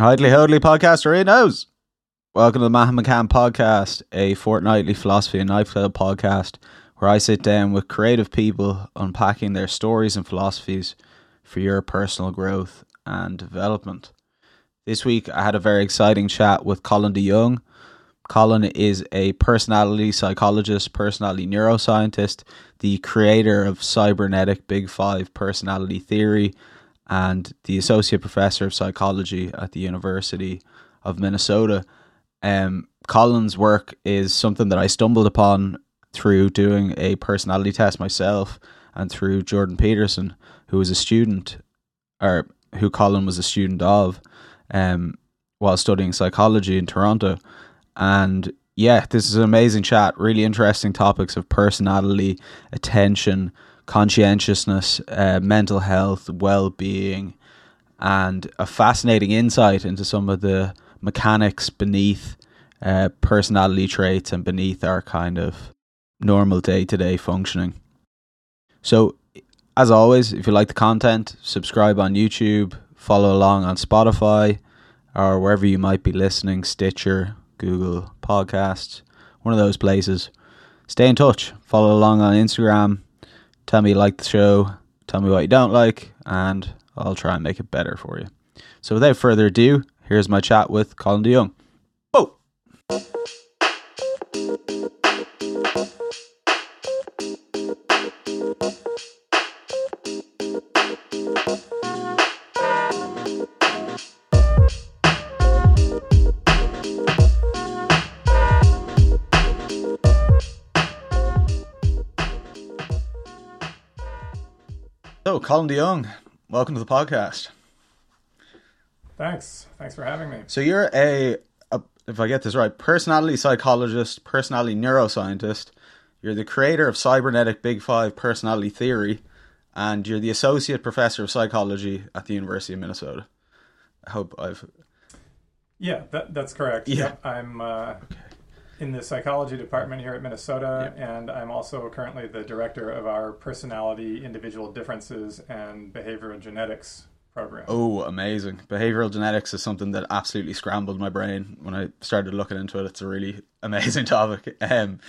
Hidely Hodley podcast, or knows? Welcome to the Mahan McCann podcast, a fortnightly philosophy and lifestyle podcast where I sit down with creative people unpacking their stories and philosophies for your personal growth and development. This week, I had a very exciting chat with Colin DeYoung. Colin is a personality psychologist, personality neuroscientist, the creator of cybernetic Big Five personality theory, and the associate professor of psychology at the University of Minnesota. Um, Colin's work is something that I stumbled upon through doing a personality test myself and through Jordan Peterson, who was a student, or who Colin was a student of, um, while studying psychology in Toronto. And yeah, this is an amazing chat. Really interesting topics of personality, attention, conscientiousness, uh, mental health, well being, and a fascinating insight into some of the mechanics beneath uh, personality traits and beneath our kind of normal day to day functioning. So, as always, if you like the content, subscribe on YouTube, follow along on Spotify, or wherever you might be listening Stitcher, Google Podcasts, one of those places. Stay in touch, follow along on Instagram Tell me you like the show, tell me what you don't like, and I'll try and make it better for you. So without further ado, here's my chat with Colin DeYoung. Oh! So, Colin DeYoung, welcome to the podcast. Thanks. Thanks for having me. So, you're a, a, if I get this right, personality psychologist, personality neuroscientist. You're the creator of cybernetic Big Five personality theory, and you're the associate professor of psychology at the University of Minnesota. I hope I've. Yeah, that, that's correct. Yeah. Yep, I'm uh, Okay. In the psychology department here at Minnesota, and I'm also currently the director of our personality, individual differences, and behavioral genetics program. Oh, amazing. Behavioral genetics is something that absolutely scrambled my brain when I started looking into it. It's a really amazing topic. Um,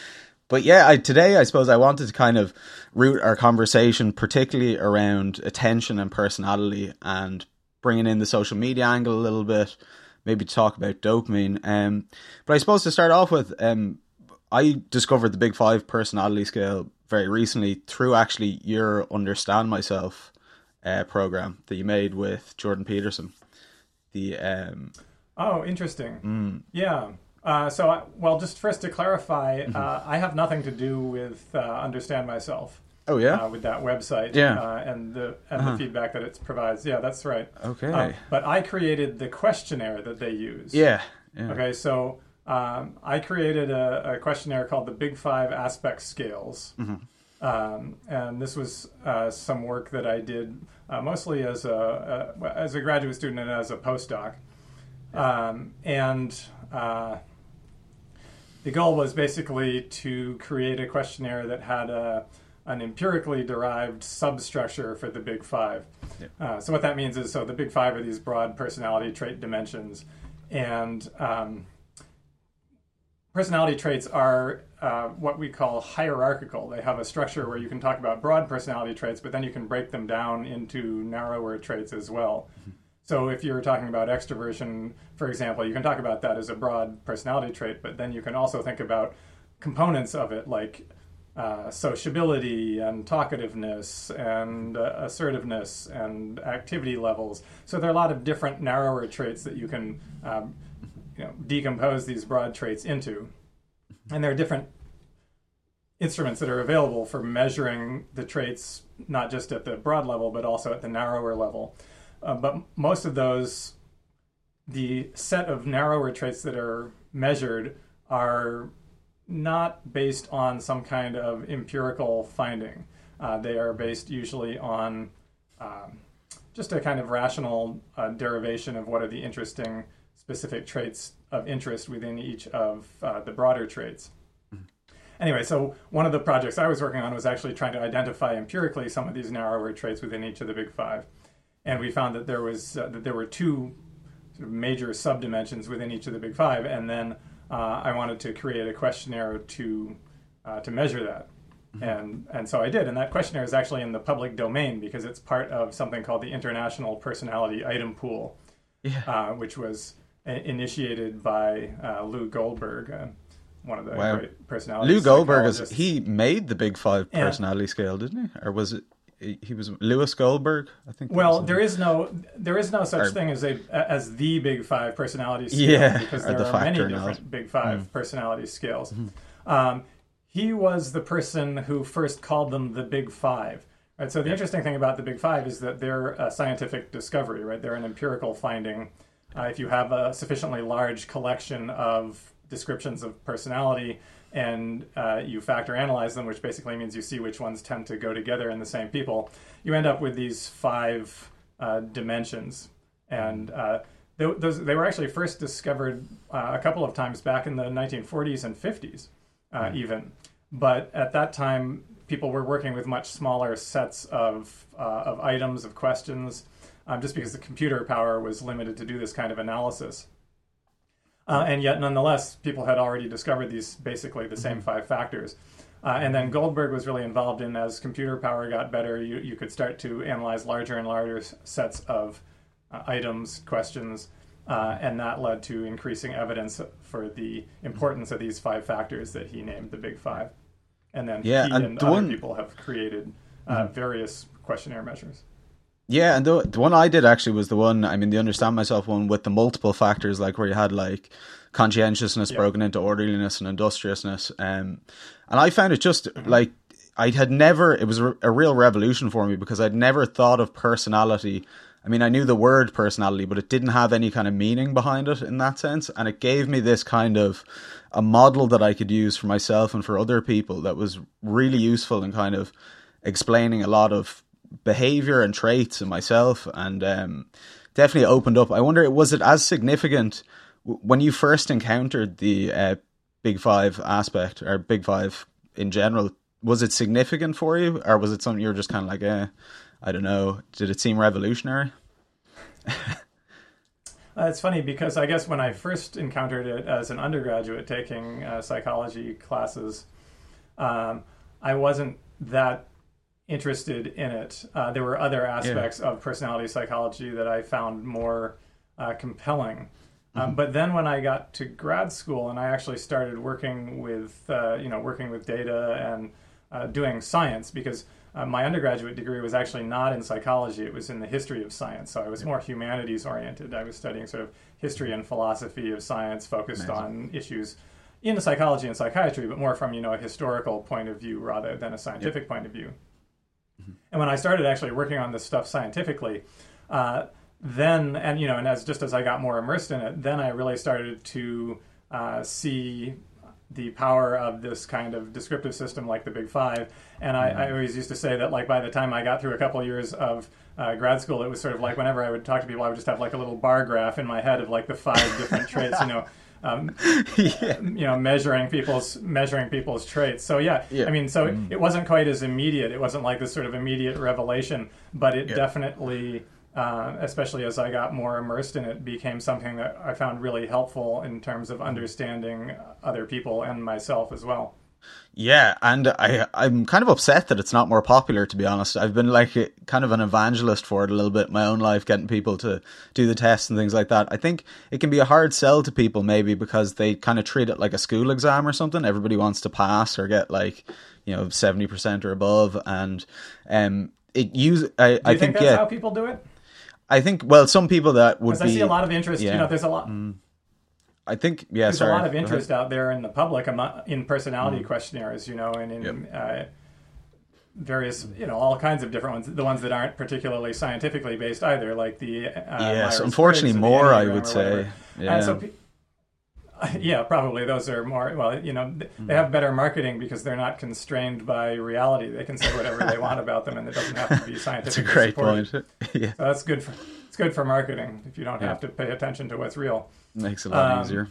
but yeah, I, today I suppose I wanted to kind of root our conversation particularly around attention and personality and bringing in the social media angle a little bit, maybe talk about dopamine. Um, but I suppose to start off with, um, I discovered the Big Five personality scale very recently through actually your Understand Myself uh, program that you made with Jordan Peterson. The um, Oh, interesting. mm, Yeah. Uh, so, I, well, just first to clarify, Mm-hmm. uh, I have nothing to do with uh, Understand Myself. Oh yeah, Uh, with that website, Yeah. uh, and the and Uh-huh. the feedback that it provides, yeah, that's right. okay, Um, but I created the questionnaire that they use. yeah, yeah, Okay, so um, I created a, a questionnaire called the Big Five Aspect Scales. Mhm. Um, and this was uh, some work that I did uh, mostly as a, a as a graduate student and as a postdoc. Um, and uh, the goal was basically to create a questionnaire that had a, an empirically derived substructure for the Big Five. Yeah. Uh, so what that means is, so the Big Five are these broad personality trait dimensions, and um, personality traits are uh, what we call hierarchical. They have a structure where you can talk about broad personality traits, but then you can break them down into narrower traits as well. So if you're talking about extroversion, for example, you can talk about that as a broad personality trait, but then you can also think about components of it like uh, sociability and talkativeness and uh, assertiveness and activity levels. So there are a lot of different narrower traits that you can um, you know, decompose these broad traits into. And there are different instruments that are available for measuring the traits, not just at the broad level, but also at the narrower level. Uh, but most of those, the set of narrower traits that are measured are not based on some kind of empirical finding. Uh, they are based usually on um, just a kind of rational uh, derivation of what are the interesting specific traits of interest within each of uh, the broader traits. Anyway, so one of the projects I was working on was actually trying to identify empirically some of these narrower traits within each of the big five, and we found that there was uh, that there were two sort of major subdimensions within each of the big five, and then uh, I wanted to create a questionnaire to uh, to measure that. And and so I did, and that questionnaire is actually in the public domain because it's part of something called the International Personality Item Pool, Yeah. uh, which was i- initiated by uh, Lou Goldberg, uh, one of the Wow. great personality Lou Goldberg is he made the Big Five personality scale, didn't he? Or was it he was Lewis Goldberg? I think. Well, there is no there is no such Or- thing as a as the Big Five personality scale Yeah, because there the are many different analysis. Big 5 Mm-hmm. personality scales. Um, he was the person who first called them the Big Five. Right. So the interesting thing about the Big Five is that they're a scientific discovery. Right. They're an empirical finding. Uh, if you have a sufficiently large collection of descriptions of personality and uh, you factor analyze them, which basically means you see which ones tend to go together in the same people, you end up with these five uh, dimensions. And uh, th- those, they were actually first discovered uh, a couple of times back in the 1940s and 50s, uh, even. But at that time, people were working with much smaller sets of, uh, of items, of questions, um, just because the computer power was limited to do this kind of analysis. Uh, and yet, nonetheless, people had already discovered these basically the same five factors. Uh, and then Goldberg was really involved in as computer power got better, you, you could start to analyze larger and larger sets of uh, items, questions, uh, and that led to increasing evidence for the importance of these five factors that he named the Big Five. And then Yeah, he and and the other one- people have created uh, various questionnaire measures. Yeah, and the, the one I did actually was the one, I mean, the understand myself one with the multiple factors, like where you had like conscientiousness Yeah. broken into orderliness and industriousness. Um, and I found it just like I had never, it was a, a real revolution for me because I'd never thought of personality. I mean, I knew the word personality, but it didn't have any kind of meaning behind it in that sense. And it gave me this kind of a model that I could use for myself and for other people that was really useful in kind of explaining a lot of behavior and traits in myself and um, definitely opened up. I wonder, was it as significant when you first encountered the uh, Big Five aspect or Big Five in general? Was it significant for you, or was it something you were just kind of like, eh, I don't know? Did it seem revolutionary? Uh, it's funny because I guess when I first encountered it as an undergraduate taking uh, psychology classes, um, I wasn't that interested in it. Uh, there were other aspects of personality psychology that I found more uh, compelling. Um, but then when I got to grad school and I actually started working with, uh, you know, working with data and uh, doing science because uh, my undergraduate degree was actually not in psychology; it was in the history of science. So I was more humanities oriented. I was studying sort of history and philosophy of science, focused Amazing. on issues in psychology and psychiatry, but more from you know a historical point of view rather than a scientific point of view. And when I started actually working on this stuff scientifically, uh, then and you know, and as just as I got more immersed in it, then I really started to uh, see the power of this kind of descriptive system like the Big Five. And I, I always used to say that like by the time I got through a couple of years of uh, grad school, it was sort of like whenever I would talk to people, I would just have like a little bar graph in my head of like the five different traits, you know. Um, yeah. you know measuring people's measuring people's traits so yeah, Yeah. i mean so it wasn't quite as immediate it wasn't like this sort of immediate revelation but it Yeah. definitely uh, especially as i got more immersed in it became something that i found really helpful in terms of understanding other people and myself as well Yeah, and I I'm kind of upset that it's not more popular. To be honest, I've been like a, kind of an evangelist for it a little bit in my own life, getting people to do the tests and things like that. I think it can be a hard sell to people maybe because they kind of treat it like a school exam or something. Everybody wants to pass or get like you know seventy percent or above, and um, it use I, do you I think, think that's yeah, how people do it I think well some people that would i be see a lot of interest yeah. you know there's a lot I think yeah there's sorry a lot of interest out there in the public in personality Mm. questionnaires, you know, and in uh, various, you know, all kinds of different ones. The ones that aren't particularly scientifically based either, like the uh, Yes, unfortunately more I would say. Yeah. And so, pe- yeah, probably those are more. Well, you know, Mm. they have better marketing because they're not constrained by reality. They can say whatever they want about them, and it doesn't have to be That's a great supported. point. yeah, So that's good for it's good for marketing if you don't Yeah. have to pay attention to what's real. Makes it a lot Um, easier.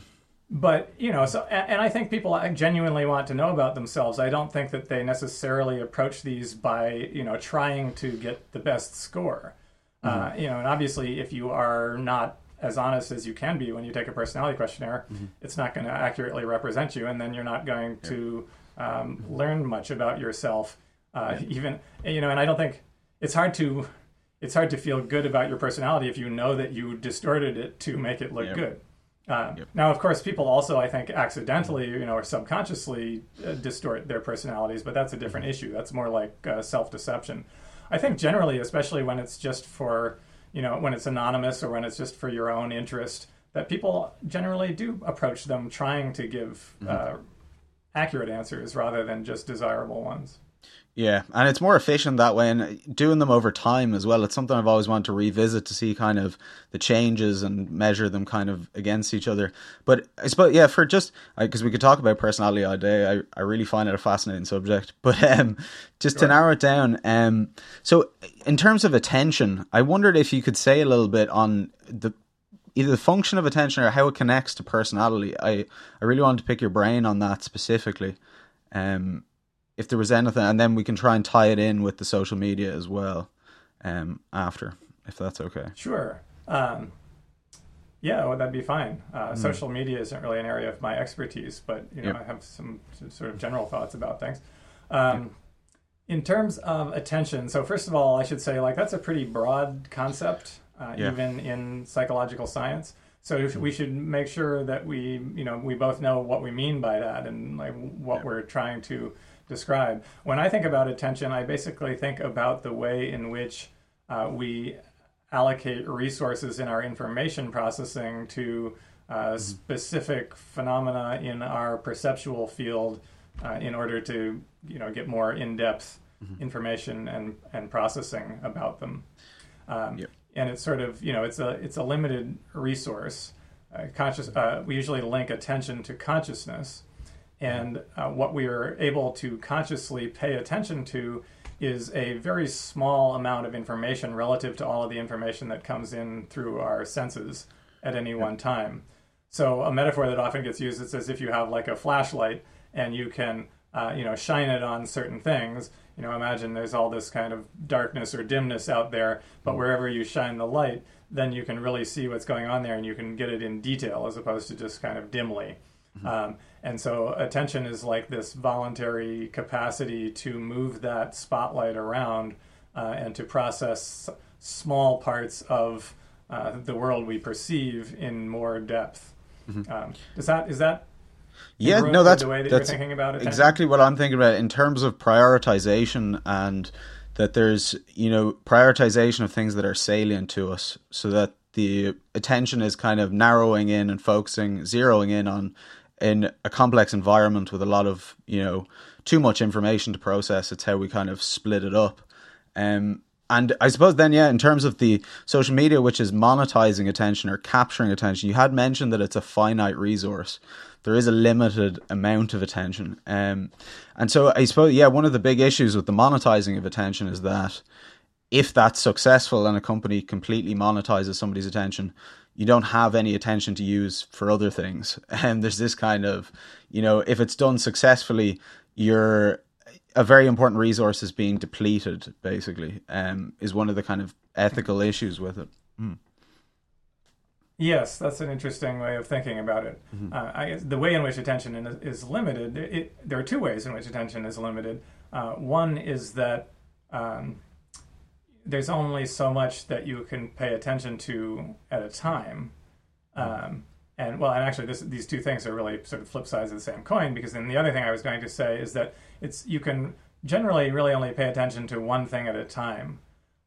but you know so and, i think people genuinely want to know about themselves i don't think that they necessarily approach these by you know trying to get the best score uh, you know and obviously if you are not as honest as you can be when you take a personality questionnaire, Mm-hmm. it's not going to accurately represent you, and then you're not going to um, learn much about yourself. Uh, Even you know, and I don't think it's hard to it's hard to feel good about your personality if you know that you distorted it to make it look Yep. good. Uh, Now, of course, people also, I think, accidentally, you know, or subconsciously uh, distort their personalities, but that's a different issue. That's more like uh, self-deception. I think generally, especially when it's just for, you know, when it's anonymous or when it's just for your own interest, that people generally do approach them trying to give uh, accurate answers rather than just desirable ones. Yeah, and it's more efficient that way, and doing them over time as well. It's something I've always wanted to revisit to see kind of the changes and measure them kind of against each other. But I suppose, yeah, for just because we could talk about personality all day, I, I really find it a fascinating subject. But um, just to narrow it down, um, so in terms of attention, I wondered if you could say a little bit on the either the function of attention or how it connects to personality. I I really wanted to pick your brain on that specifically. Um, if there was anything, and then we can try and tie it in with the social media as well. Um, after, if that's okay. Sure. Um, yeah, well, that'd be fine. Uh, Social media isn't really an area of my expertise, but you know, Yep. I have some sort of general thoughts about things. Um, In terms of attention, so first of all, I should say like that's a pretty broad concept, uh, Yeah. even in psychological science. So if we should make sure that we, you know, we both know what we mean by that and like what we're trying to describe. When I think about attention, I basically think about the way in which uh, we allocate resources in our information processing to uh, specific phenomena in our perceptual field uh, in order to you know get more in-depth information and and processing about them um, Yep. and it's sort of you know it's a it's a limited resource uh, conscious uh, we usually link attention to consciousness and uh, what we are able to consciously pay attention to is a very small amount of information relative to all of the information that comes in through our senses at any one time. So a metaphor that often gets used is as if you have like a flashlight and you can uh, you know shine it on certain things. You know, imagine there's all this kind of darkness or dimness out there, but wherever you shine the light, then you can really see what's going on there and you can get it in detail as opposed to just kind of dimly. Um, and so attention is like this voluntary capacity to move that spotlight around uh, and to process small parts of uh, the world we perceive in more depth. Um, does that is that Yeah, no, that's the way that that's you're thinking about attention? exactly what I'm thinking about in terms of prioritization and that there's you know prioritization of things that are salient to us, so that the attention is kind of narrowing in and focusing, zeroing in on in a complex environment with a lot of you know too much information to process. It's how we kind of split it up. Um, and I suppose then, yeah, in terms of the social media, which is monetizing attention or capturing attention, you had mentioned that it's a finite resource. There is a limited amount of attention. Um, and so I suppose, yeah, one of the big issues with the monetizing of attention is that if that's successful and a company completely monetizes somebody's attention, you don't have any attention to use for other things. And there's this kind of, you know, if it's done successfully, you're a very important resource is being depleted, basically, um, is one of the kind of ethical issues with it. Yes, that's an interesting way of thinking about it. Uh, I guess the way in which attention in- is limited, it, there are two ways in which attention is limited. Uh, one is that um, there's only so much that you can pay attention to at a time. Um, and well, and actually, this, these two things are really sort of flip sides of the same coin. Because then the other thing I was going to say is that it's you can generally really only pay attention to one thing at a time,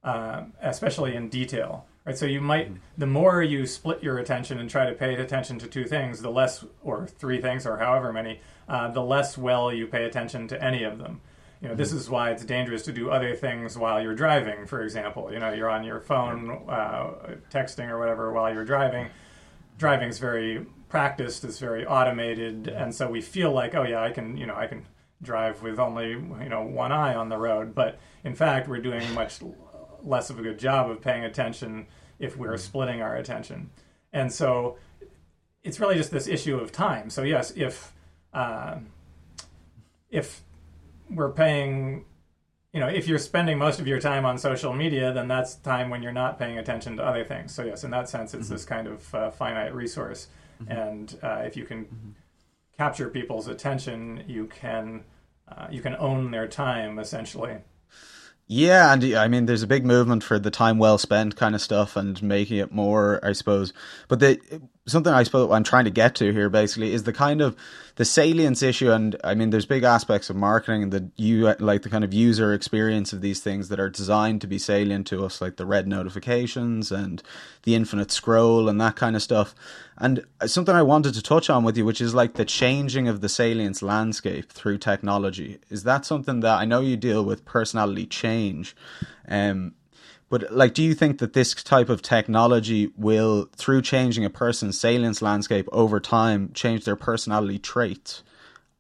um, especially in detail. Right. So you might the more you split your attention and try to pay attention to two things, the less or three things or however many, uh, the less well you pay attention to any of them. You know, this is why it's dangerous to do other things while you're driving. For example, you know, you're on your phone uh, texting or whatever while you're driving driving is very practiced, it's very automated, and so we feel like, oh yeah, I can, you know, I can drive with only you know one eye on the road. But in fact, we're doing much less of a good job of paying attention if we're splitting our attention, and so it's really just this issue of time. So yes, if uh, if we're paying you know, if you're spending most of your time on social media, then that's time when you're not paying attention to other things. So yes, in that sense, it's mm-hmm. this kind of uh, finite resource, mm-hmm. and uh, if you can mm-hmm. capture people's attention, you can uh, you can own their time essentially. Yeah, and I mean, there's a big movement for the time well spent kind of stuff and making it more, I suppose. But the something I suppose I'm trying to get to here basically is the kind of the salience issue, and I mean, there's big aspects of marketing that you like the kind of user experience of these things that are designed to be salient to us, like the red notifications and the infinite scroll and that kind of stuff. And something I wanted to touch on with you, which is like the changing of the salience landscape through technology. Is that something that I know you deal with personality change? Um, but like, do you think that this type of technology will, through changing a person's salience landscape over time, change their personality traits?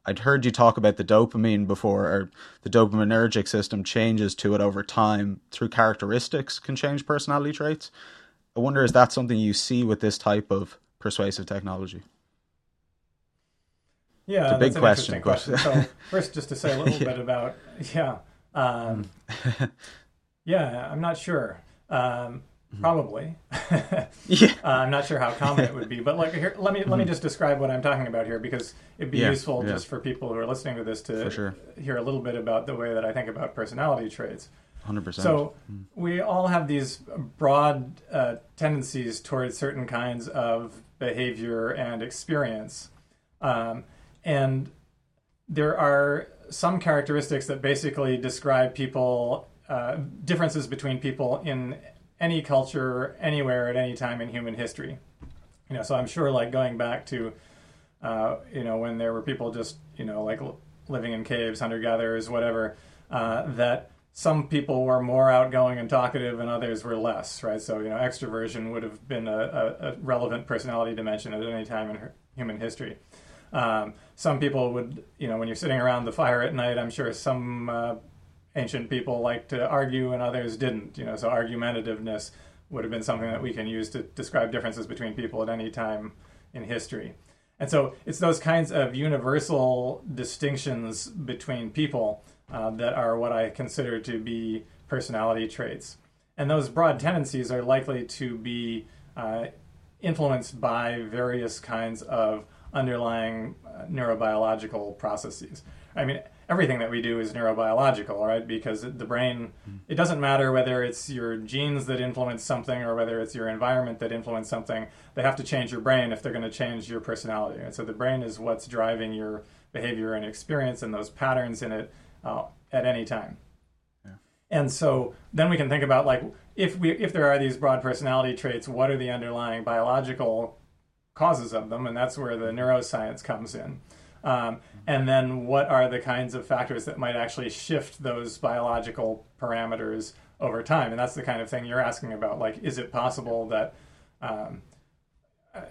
I'd heard you talk about the dopamine before, or the dopaminergic system changes to it over time through characteristics can change personality traits. I wonder, is that something you see with this type of persuasive technology? Yeah, it's a big question. question. so first, just to say a little yeah. bit about yeah, um, yeah, I'm not sure. Um, mm-hmm. Probably. yeah. Uh, I'm not sure how common it would be, but like here, let me let me mm-hmm. just describe what I'm talking about here because it'd be yeah, useful yeah. just for people who are listening to this to sure. hear a little bit about the way that I think about personality traits. Hundred percent. So mm. we all have these broad uh, tendencies towards certain kinds of behavior and experience. Um, and there are some characteristics that basically describe people, uh, differences between people in any culture, anywhere, at any time in human history. You know, so I'm sure, like going back to, uh, you know, when there were people just, you know, like living in caves, hunter gatherers, whatever, uh, that some people were more outgoing and talkative and others were less, right? So, you know, extroversion would have been a, a, a relevant personality dimension at any time in human history. Um, some people would, you know, when you're sitting around the fire at night, I'm sure some uh, ancient people like to argue and others didn't, you know, so argumentativeness would have been something that we can use to describe differences between people at any time in history. And so it's those kinds of universal distinctions between people uh, that are what I consider to be personality traits. And those broad tendencies are likely to be uh, influenced by various kinds of underlying uh, neurobiological processes. I mean, everything that we do is neurobiological, right? Because the brain, hmm. it doesn't matter whether it's your genes that influence something or whether it's your environment that influence something. They have to change your brain if they're going to change your personality. And so the brain is what's driving your behavior and experience, and those patterns in it uh, at any time. Yeah. And so then we can think about like if we if there are these broad personality traits, what are the underlying biological causes of them, and that's where the neuroscience comes in. Um, and then what are the kinds of factors that might actually shift those biological parameters over time? And that's the kind of thing you're asking about. Like, is it possible that um,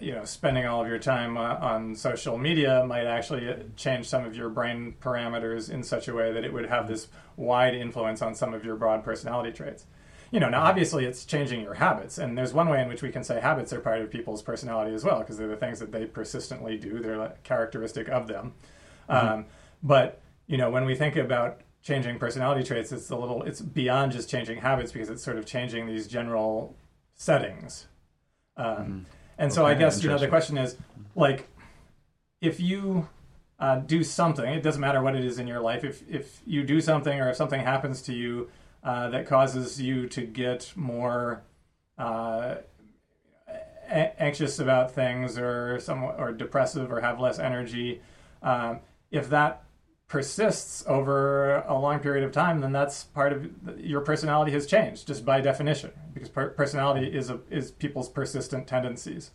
you know, spending all of your time uh, on social media might actually uh, change some of your brain parameters in such a way that it would have this wide influence on some of your broad personality traits. You know, now obviously it's changing your habits, and there's one way in which we can say habits are part of people's personality as well, because they're the things that they persistently do, they're characteristic of them. Mm-hmm. Um, but you know, when we think about changing personality traits, it's a little, it's beyond just changing habits because it's sort of changing these general settings. Um, mm-hmm and so I guess you know the question is like if you uh, do something, it doesn't matter what it is in your life. If if you do something or if something happens to you uh, that causes you to get more uh, a- anxious about things or some or depressive or have less energy, um, if that persists over a long period of time, then that's part of your personality has changed just by definition, because per- personality is a, is people's persistent tendencies.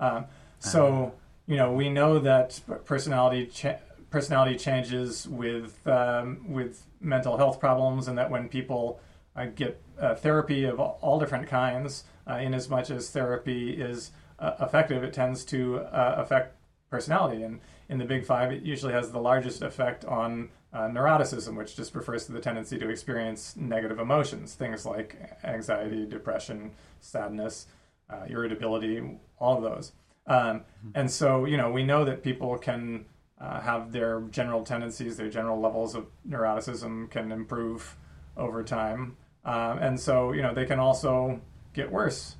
Um, so uh-huh. you know we know that personality cha- personality changes with um, with mental health problems, and that when people uh, get uh, therapy of all different kinds, uh, in as much as therapy is uh, effective, it tends to uh, affect personality and in the big five, it usually has the largest effect on uh, neuroticism, which just refers to the tendency to experience negative emotions, things like anxiety, depression, sadness, uh, irritability, all of those. Um, mm-hmm. and so, you know, we know that people can uh, have their general tendencies, their general levels of neuroticism can improve over time, um, and so you know they can also get worse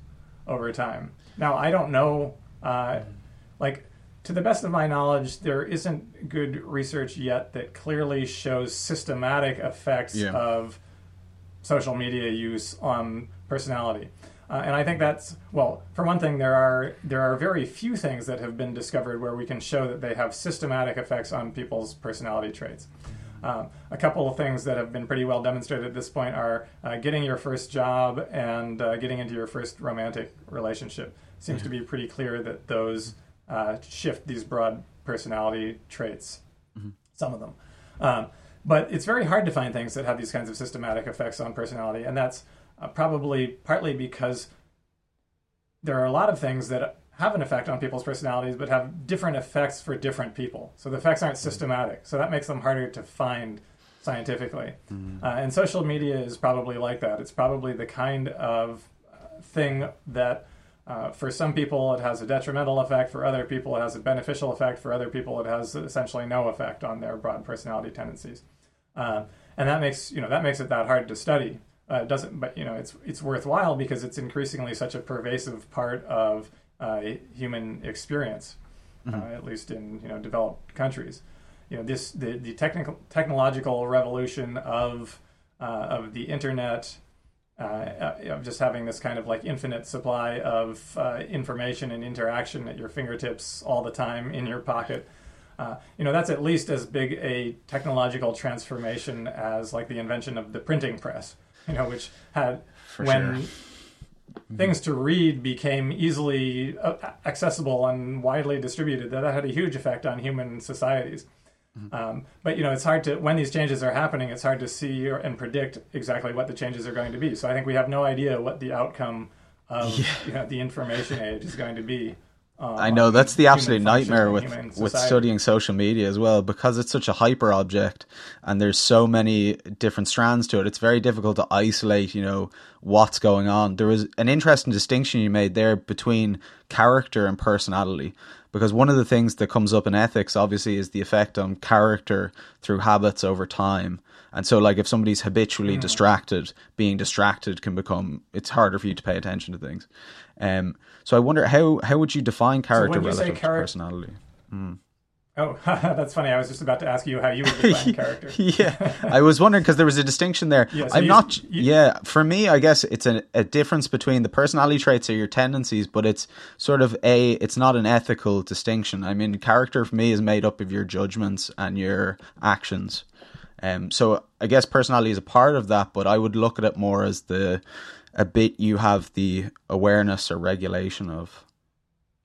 over time. Now I don't know, uh, like to the best of my knowledge, there isn't good research yet that clearly shows systematic effects Yeah. of social media use on personality. Uh, and I think that's well. For one thing, there are there are very few things that have been discovered where we can show that they have systematic effects on people's personality traits. Um, a couple of things that have been pretty well demonstrated at this point are uh, getting your first job and uh, getting into your first romantic relationship. Seems to be pretty clear that those uh, shift these broad personality traits. Some of them. Um, but it's very hard to find things that have these kinds of systematic effects on personality, and that's uh, probably partly because there are a lot of things that have an effect on people's personalities, but have different effects for different people. So the effects aren't systematic, so that makes them harder to find scientifically. Uh, and social media is probably like that. It's probably the kind of uh, thing that. Uh, for some people, it has a detrimental effect. For other people, it has a beneficial effect. For other people, it has essentially no effect on their broad personality tendencies. Uh, and that makes you know that makes it that hard to study. Uh, it doesn't, but you know it's it's worthwhile because it's increasingly such a pervasive part of uh, human experience, uh, at least in you know developed countries. You know this the the technical technological revolution of uh, of the internet. Uh, of just having this kind of like infinite supply of uh, information and interaction at your fingertips all the time in your pocket. Uh, you know that's at least as big a technological transformation as like the invention of the printing press you know which had For when sure. things to read became easily uh, accessible and widely distributed that, that had a huge effect on human societies um, but you know it's hard to when these changes are happening it's hard to see or, and predict exactly what the changes are going to be so i think we have no idea what the outcome of you know, the information age is going to be uh, I know that's the absolute nightmare with with studying social media as well because it's such a hyper object and there's so many different strands to it. It's very difficult to isolate, you know, what's going on. There was an interesting distinction you made there between character and personality because one of the things that comes up in ethics obviously is the effect on character through habits over time. And so like if somebody's habitually distracted, being distracted can become it's harder for you to pay attention to things. Um so I wonder how how would you define character when you relative to charac- personality? Oh, that's funny. I was just about to ask you how you would define character. yeah, I was wondering because there was a distinction there. Yeah, so I'm you- not. you- yeah, for me, I guess it's a, a difference between the personality traits or your tendencies, but it's sort of a. It's not an ethical distinction. I mean, character for me is made up of your judgments and your actions. Um, so I guess personality is a part of that, but I would look at it more as the a bit you have the awareness or regulation of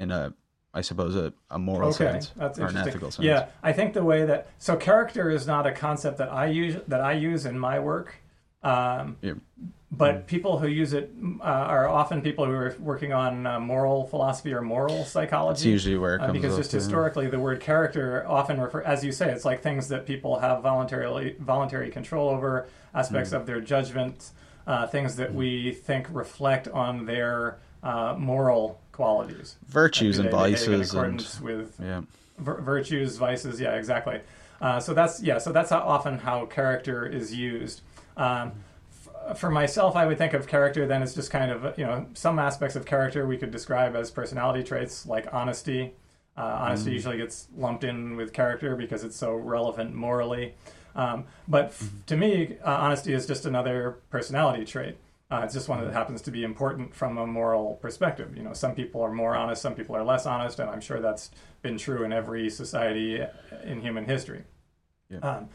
in a, I suppose, a, a moral Okay, sense that's or an ethical sense. Yeah, I think the way that so character is not a concept that I use that I use in my work. Um, Yeah. But people who use it uh, are often people who are working on uh, moral philosophy or moral psychology. It's usually where it Uh, because just historically, the word character often refer, as you say, it's like things that people have voluntarily voluntary control over, aspects Mm. of their judgment, uh, things that we think reflect on their uh, moral qualities, virtues and they behave in vices and with yeah. vir- virtues, vices. Yeah, exactly. Uh, so that's yeah. So that's how, often how character is used. Um, f- for myself, I would think of character then as just kind of you know some aspects of character we could describe as personality traits like honesty. Uh, honesty usually gets lumped in with character because it's so relevant morally. Um, but f- to me, uh, honesty is just another personality trait. Uh, it's just one that happens to be important from a moral perspective. You know, some people are more honest, some people are less honest, and I'm sure that's been true in every society in human history. Yeah. Um,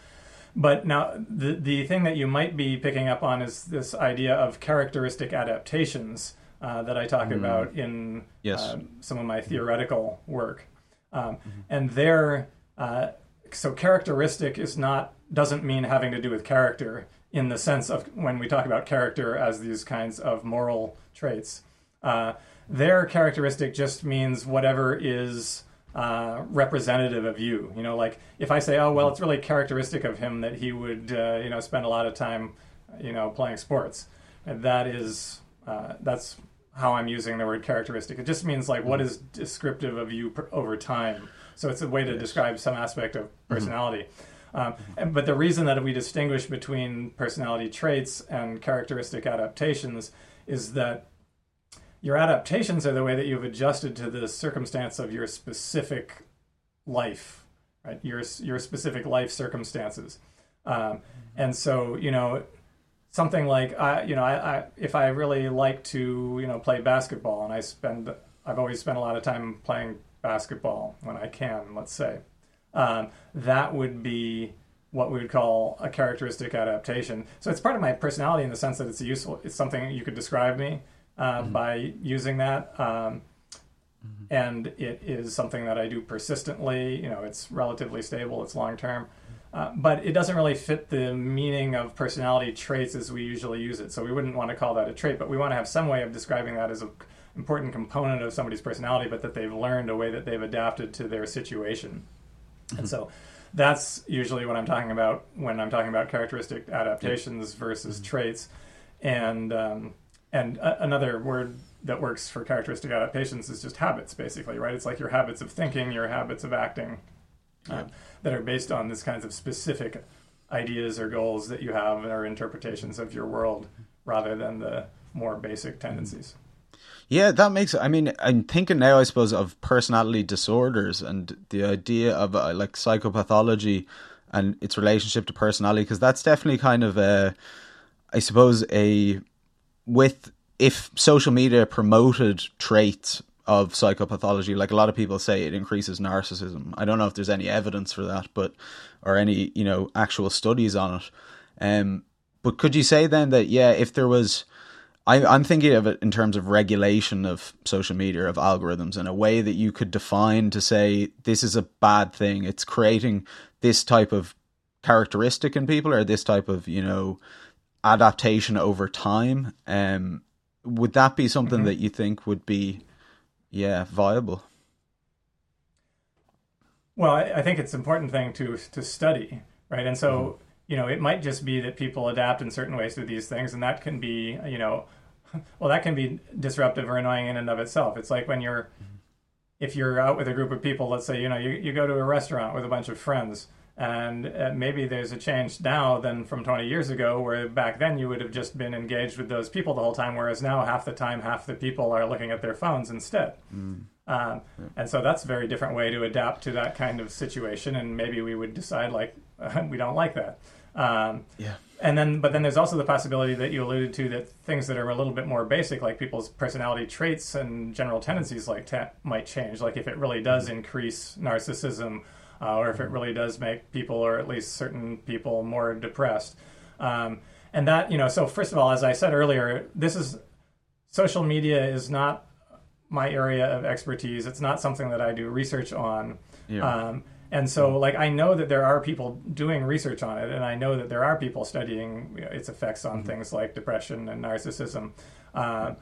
but now, the the thing that you might be picking up on is this idea of characteristic adaptations uh, that I talk about in Yes. um, some of my theoretical work, um, and there, uh, so characteristic is not doesn't mean having to do with character in the sense of when we talk about character as these kinds of moral traits. Uh, their characteristic just means whatever is uh, representative of you. You know, like if I say, "Oh, well, it's really characteristic of him that he would, uh, you know, spend a lot of time, you know, playing sports," and that is uh, that's how I'm using the word characteristic. It just means like what is descriptive of you per- over time. So it's a way to describe some aspect of personality. Um, and, but the reason that we distinguish between personality traits and characteristic adaptations is that your adaptations are the way that you've adjusted to the circumstance of your specific life, right? Your your specific life circumstances, um, and so you know something like I, you know, I, I if I really like to you know play basketball and I spend I've always spent a lot of time playing basketball when I can, let's say, um, that would be what we would call a characteristic adaptation. So it's part of my personality in the sense that it's useful. It's something you could describe me uh, mm-hmm. by using that. Um, mm-hmm. And it is something that I do persistently. You know, it's relatively stable. It's long term. Uh, but it doesn't really fit the meaning of personality traits as we usually use it. So we wouldn't want to call that a trait, but we want to have some way of describing that as an important component of somebody's personality, but that they've learned a way that they've adapted to their situation. And so that's usually what I'm talking about when I'm talking about characteristic adaptations versus mm-hmm. traits. And um, and a- another word that works for characteristic adaptations is just habits, basically, right? It's like your habits of thinking, your habits of acting, uh, that are based on this kinds of specific ideas or goals that you have or interpretations of your world, rather than the more basic tendencies. Yeah, that makes. I mean, I'm thinking now. I suppose of personality disorders and the idea of uh, like psychopathology and its relationship to personality, because that's definitely kind of a, I suppose a with if social media promoted traits of psychopathology, like a lot of people say, it increases narcissism. I don't know if there's any evidence for that, but or any you know actual studies on it. Um, but could you say then that yeah, if there was I, I'm thinking of it in terms of regulation of social media, of algorithms, in a way that you could define to say this is a bad thing. It's creating this type of characteristic in people, or this type of you know adaptation over time. Um, would that be something mm-hmm. that you think would be, yeah, viable? Well, I, I think it's an important thing to to study, right? And so. Mm-hmm you know, it might just be that people adapt in certain ways to these things, and that can be, you know, well, that can be disruptive or annoying in and of itself. It's like when you're, if you're out with a group of people, let's say, you know, you, you go to a restaurant with a bunch of friends, and uh, maybe there's a change now than from 20 years ago, where back then you would have just been engaged with those people the whole time, whereas now half the time, half the people are looking at their phones instead. Mm. Um, yeah. And so that's a very different way to adapt to that kind of situation, and maybe we would decide, like, we don't like that. Um, yeah and then but then there's also the possibility that you alluded to that things that are a little bit more basic like people's personality traits and general tendencies like ta- might change. Like if it really does mm-hmm. increase narcissism uh, or if it really does make people or at least certain people more depressed. Um, and that you know so first of all as i said earlier this is social media is not my area of expertise. It's not something that i do research on. Yeah. um, and so, like, I know that there are people doing research on it, and I know that there are people studying you know, its effects on mm-hmm. things like depression and narcissism. Uh,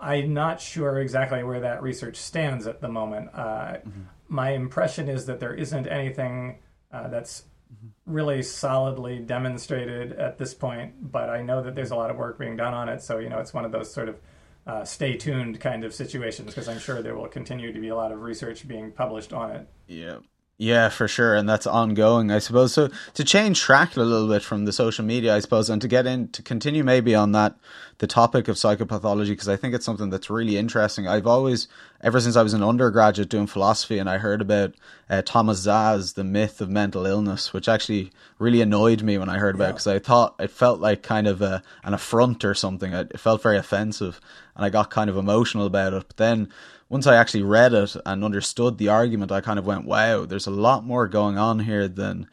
I'm not sure exactly where that research stands at the moment. Uh, mm-hmm. My impression is that there isn't anything uh, that's mm-hmm. really solidly demonstrated at this point, but I know that there's a lot of work being done on it. So, you know, it's one of those sort of uh, stay tuned kind of situations because I'm sure there will continue to be a lot of research being published on it. Yeah. Yeah, for sure, and that's ongoing, I suppose. So to change track a little bit from the social media, I suppose, and to get in to continue maybe on that the topic of psychopathology because I think it's something that's really interesting. I've always, ever since I was an undergraduate doing philosophy, and I heard about uh, Thomas Szasz, the myth of mental illness, which actually really annoyed me when I heard about it because I thought it felt like kind of a, an affront or something. It felt very offensive, and I got kind of emotional about it. But then once I actually read it and understood the argument, I kind of went, wow, there's a lot more going on here than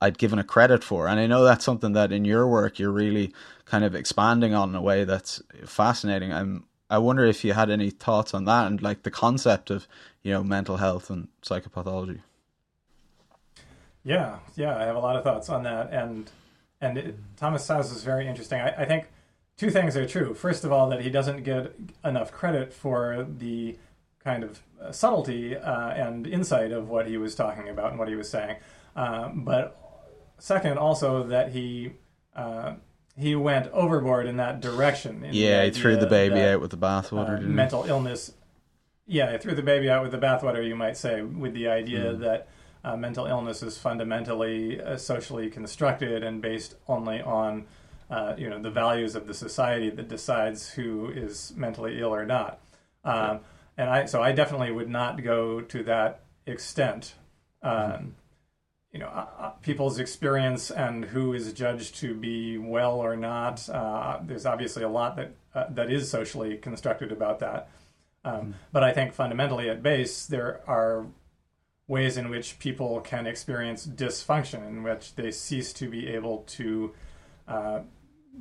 I'd given a credit for. And I know that's something that in your work you're really kind of expanding on in a way that's fascinating. I'm I wonder if you had any thoughts on that and like the concept of, you know, mental health and psychopathology. Yeah, yeah, I have a lot of thoughts on that. And and it, Thomas Szasz is very interesting. I, I think two things are true. First of all, that he doesn't get enough credit for the kind of uh, subtlety uh, and insight of what he was talking about and what he was saying. Uh, but second, also that he uh, he went overboard in that direction. In yeah, he threw the baby that, out with the bathwater. Uh, mental illness. Yeah, he threw the baby out with the bathwater. You might say, with the idea mm. that uh, mental illness is fundamentally uh, socially constructed and based only on uh, you know the values of the society that decides who is mentally ill or not. Um, and I so I definitely would not go to that extent. Um, you know, uh, uh, people's experience and who is judged to be well or not. Uh, there's obviously a lot that uh, that is socially constructed about that. Um, mm-hmm. But I think fundamentally at base there are ways in which people can experience dysfunction, in which they cease to be able to uh,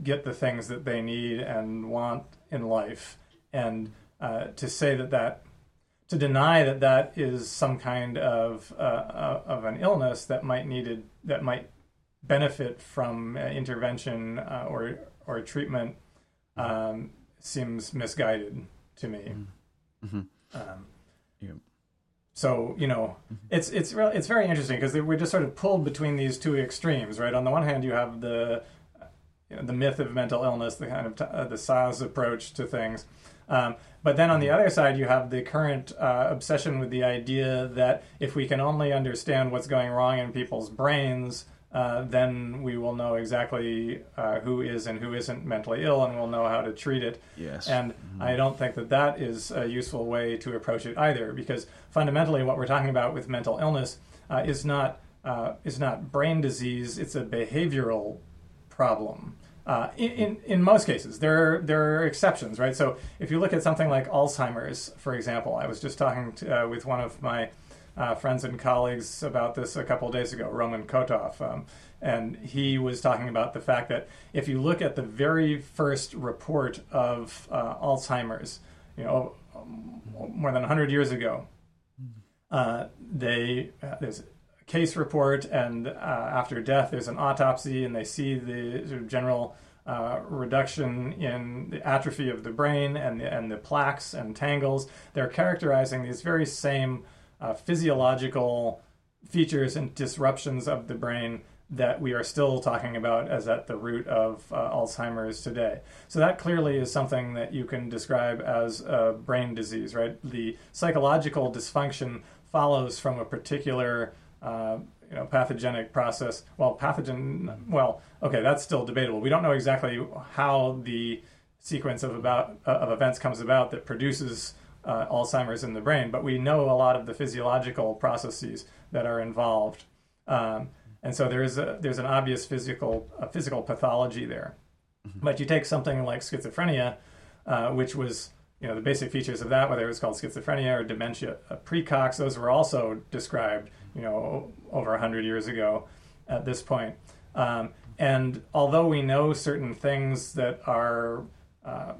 get the things that they need and want in life, and uh, to say that that to deny that that is some kind of uh, uh, of an illness that might needed that might benefit from uh, intervention uh, or or treatment um, seems misguided to me. Mm-hmm. mm-hmm. Um, yeah. So you know, mm-hmm. it's it's really it's very interesting because we're just sort of pulled between these two extremes, right? On the one hand, you have the you know, the myth of mental illness, the kind of t- uh, the Szasz approach to things, um, but then on the other side, you have the current uh, obsession with the idea that if we can only understand what's going wrong in people's brains, uh, then we will know exactly uh, who is and who isn't mentally ill, and we'll know how to treat it. Yes. And mm-hmm. I don't think that that is a useful way to approach it either, because fundamentally, what we're talking about with mental illness uh, is not uh, is not brain disease; it's a behavioral problem. Uh, in, in most cases, there are, there are exceptions, right? So if you look at something like Alzheimer's, for example, I was just talking to, uh, with one of my uh, friends and colleagues about this a couple days ago, Roman Kotov, um, and he was talking about the fact that if you look at the very first report of uh, Alzheimer's, you know, more than 100 years ago, uh, they there's case report, and uh, after death, there's an autopsy, and they see the sort of general uh, reduction in the atrophy of the brain and the, and the plaques and tangles. They're characterizing these very same uh, physiological features and disruptions of the brain that we are still talking about as at the root of uh, Alzheimer's today. So that clearly is something that you can describe as a brain disease, right? The psychological dysfunction follows from a particular uh, you know, pathogenic process. Well, pathogen. Well, okay, that's still debatable. We don't know exactly how the sequence of about uh, of events comes about that produces uh, Alzheimer's in the brain, but we know a lot of the physiological processes that are involved, um, and so there is a there's an obvious physical physical pathology there. Mm-hmm. But you take something like schizophrenia, uh, which was you know the basic features of that, whether it was called schizophrenia or dementia uh, precox, those were also described you know, over 100 years ago at this point. Um, and although we know certain things that are uh,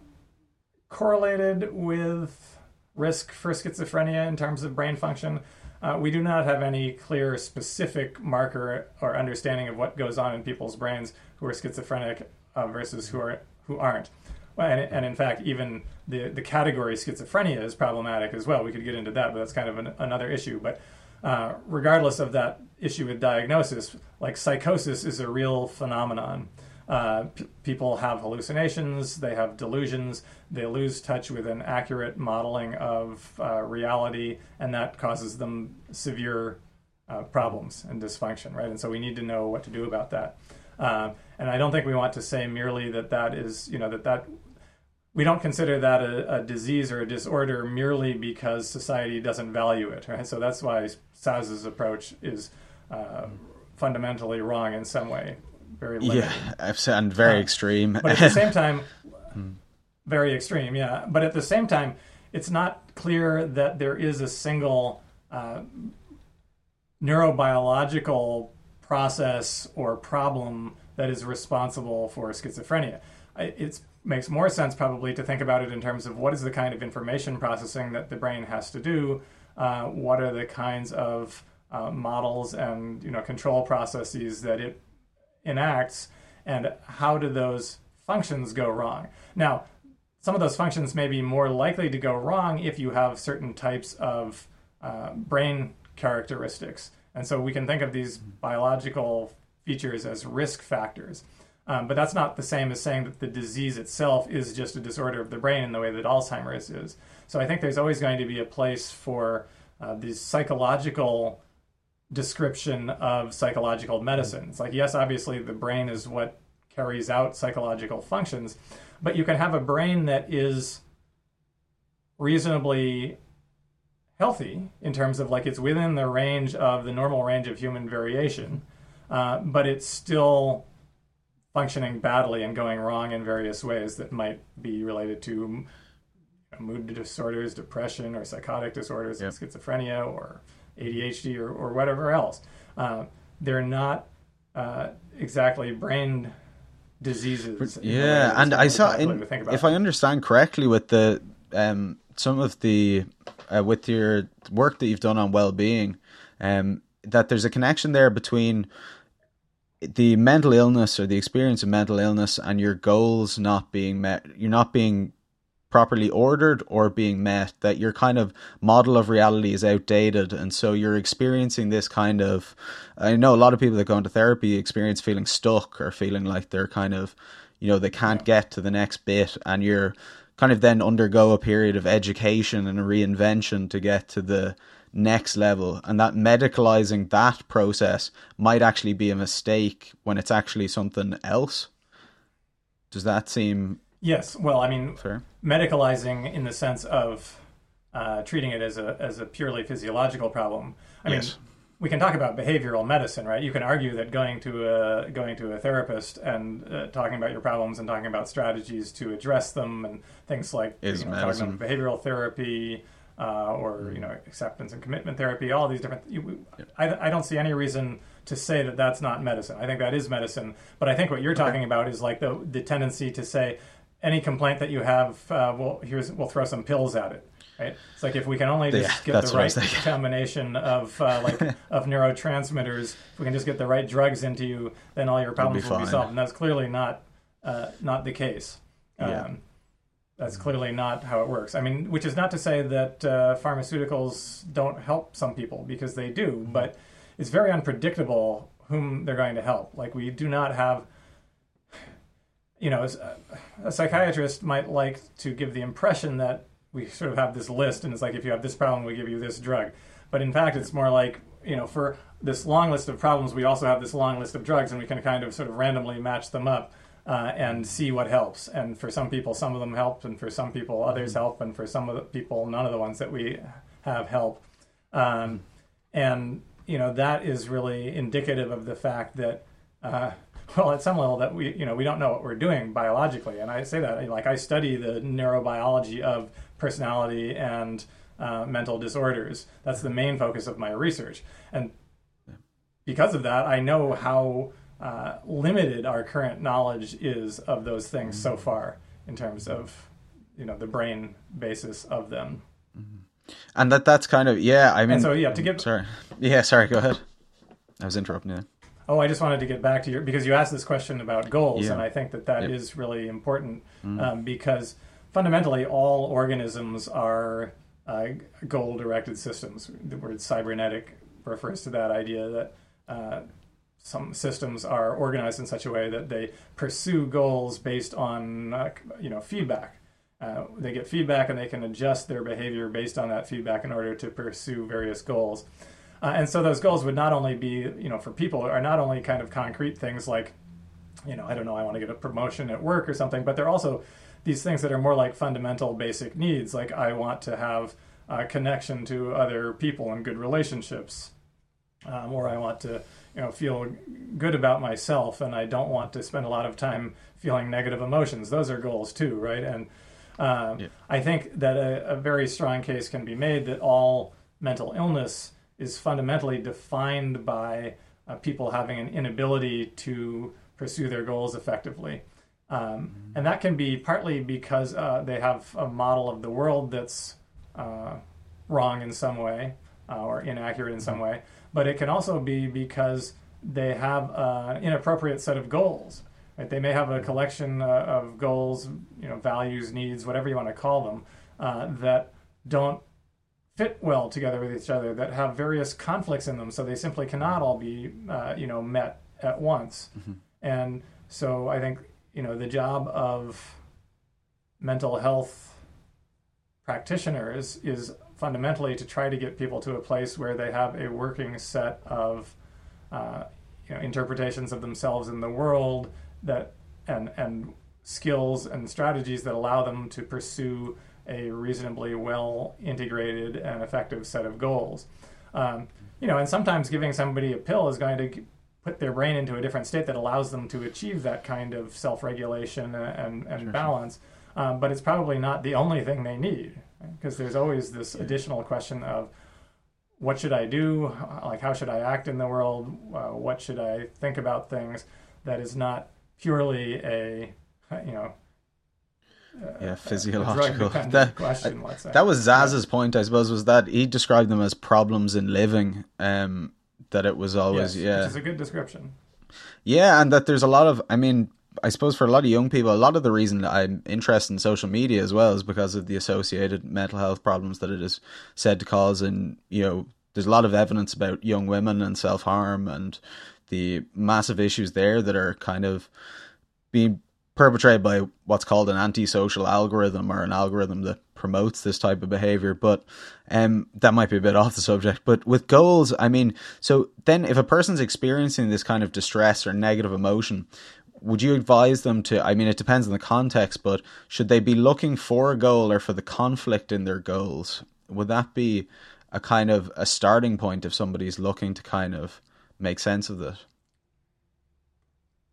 correlated with risk for schizophrenia in terms of brain function, uh, we do not have any clear specific marker or understanding of what goes on in people's brains who are schizophrenic uh, versus who are who aren't. Well, and, and, in fact, even the the category schizophrenia is problematic as well. We could get into that, but that's kind of an, another issue. But uh, regardless of that issue with diagnosis, like psychosis is a real phenomenon. Uh, p- people have hallucinations, they have delusions, they lose touch with an accurate modeling of uh, reality, and that causes them severe uh, problems and dysfunction, right? And so we need to know what to do about that. Uh, and I don't think we want to say merely that that is, you know, that that we don't consider that a, a, disease or a disorder merely because society doesn't value it. Right? So that's why Szasz's approach is uh, fundamentally wrong in some way, very limited. Yeah, and very uh, extreme. But at the same time, very extreme. Yeah, but at the same time, it's not clear that there is a single uh, neurobiological process or problem that is responsible for schizophrenia. It's makes more sense probably to think about it in terms of what is the kind of information processing that the brain has to do, uh, what are the kinds of uh, models and you know control processes that it enacts, and how do those functions go wrong? Now, some of those functions may be more likely to go wrong if you have certain types of uh, brain characteristics, and so we can think of these biological features as risk factors. Um, but that's not the same as saying that the disease itself is just a disorder of the brain in the way that Alzheimer's is. So I think there's always going to be a place for uh, these psychological description of psychological medicine. It's like, yes, obviously the brain is what carries out psychological functions, but you can have a brain that is reasonably healthy in terms of like it's within the range of the normal range of human variation, uh, but it's still functioning badly and going wrong in various ways that might be related to mood disorders, depression, or psychotic disorders, yep. schizophrenia, or ADHD, or, or whatever else. Uh, they're not uh, exactly brain diseases. Yeah, and I saw, in, if I understand correctly, with the um, some of the uh, with your work that you've done on well-being, um, that there's a connection there between the mental illness or the experience of mental illness and your goals not being met. You're not being properly ordered or being met that your kind of model of reality is outdated and so you're experiencing this kind of i know a lot of people that go into therapy experience feeling stuck or feeling like they're kind of you know they can't get to the next bit and you're kind of then undergo a period of education and a reinvention to get to the next level and that medicalizing that process might actually be a mistake when it's actually something else does that seem Yes. Well, I mean, Fair. medicalizing in the sense of uh, treating it as a as a purely physiological problem. I yes. mean, we can talk about behavioral medicine, right? You can argue that going to a going to a therapist and uh, talking about your problems and talking about strategies to address them and things like Is you know, talking about behavioral therapy uh, or you know acceptance and commitment therapy, all these different. You, I, I don't see any reason to say that that's not medicine. I think that is medicine, but I think what you're talking about is like the the tendency to say any complaint that you have, uh, well, here's we'll throw some pills at it. Right? It's like if we can only just yeah, get the right combination of uh, like of neurotransmitters, if we can just get the right drugs into you, then all your problems be will be solved. And that's clearly not uh, not the case. Um, yeah. That's clearly not how it works. I mean, which is not to say that uh, pharmaceuticals don't help some people because they do, but it's very unpredictable whom they're going to help. Like we do not have you know, a psychiatrist might like to give the impression that we sort of have this list, and it's like if you have this problem, we give you this drug. But in fact, it's more like you know, for this long list of problems, we also have this long list of drugs, and we can kind of sort of randomly match them up uh, and see what helps. And for some people, some of them help, and for some people, others mm-hmm. help, and for some of the people, none of the ones that we have help. Um, and you know, that is really indicative of the fact that. Uh, well at some level that we you know we don't know what we're doing biologically and i say that like i study the neurobiology of personality and uh, mental disorders that's the main focus of my research and because of that i know how uh, limited our current knowledge is of those things so far in terms of you know the brain basis of them mm-hmm. and that that's kind of yeah i mean and so yeah to give sorry yeah sorry go ahead i was interrupting you Oh, I just wanted to get back to your because you asked this question about goals, yeah. and I think that that yep. is really important mm. um, because fundamentally all organisms are uh, goal-directed systems. The word cybernetic refers to that idea that uh, some systems are organized in such a way that they pursue goals based on uh, you know feedback. Uh, they get feedback and they can adjust their behavior based on that feedback in order to pursue various goals. Uh, and so those goals would not only be, you know, for people are not only kind of concrete things like, you know, I don't know, I want to get a promotion at work or something, but they're also these things that are more like fundamental basic needs, like I want to have a connection to other people and good relationships, um, or I want to, you know, feel good about myself, and I don't want to spend a lot of time feeling negative emotions. Those are goals too, right? And um, yeah. I think that a, a very strong case can be made that all mental illness is fundamentally defined by uh, people having an inability to pursue their goals effectively. Um, mm-hmm. And that can be partly because uh, they have a model of the world that's uh, wrong in some way uh, or inaccurate in some way, but it can also be because they have an inappropriate set of goals. Right? They may have a collection uh, of goals, you know, values, needs, whatever you want to call them, uh, that don't fit well together with each other that have various conflicts in them so they simply cannot all be uh, you know met at once mm-hmm. and so i think you know the job of mental health practitioners is fundamentally to try to get people to a place where they have a working set of uh, you know, interpretations of themselves in the world that and and skills and strategies that allow them to pursue a reasonably well integrated and effective set of goals. Um, you know, and sometimes giving somebody a pill is going to put their brain into a different state that allows them to achieve that kind of self-regulation and, and, sure, balance. Um, but it's probably not the only thing they need because there's always this additional question of what should I do? Like, how should I act in the world? Uh, what should I think about things? That is not purely a, you know, uh, yeah, physiological. That, question, that was Szasz's yeah. point, I suppose, was that he described them as problems in living. Um, that it was always yes, yeah, which is a good description. Yeah, and that there's a lot of, I mean, I suppose for a lot of young people, a lot of the reason I'm interested in social media as well is because of the associated mental health problems that it is said to cause. And, you know, there's a lot of evidence about young women and self harm and the massive issues there that are kind of being perpetrated by what's called an antisocial algorithm or an algorithm that promotes this type of behavior. But um, that might be a bit off the subject. But with goals, I mean, so then if a person's experiencing this kind of distress or negative emotion, would you advise them to? I mean, it depends on the context, but should they be looking for a goal or for the conflict in their goals? Would that be a kind of a starting point if somebody's looking to kind of make sense of this?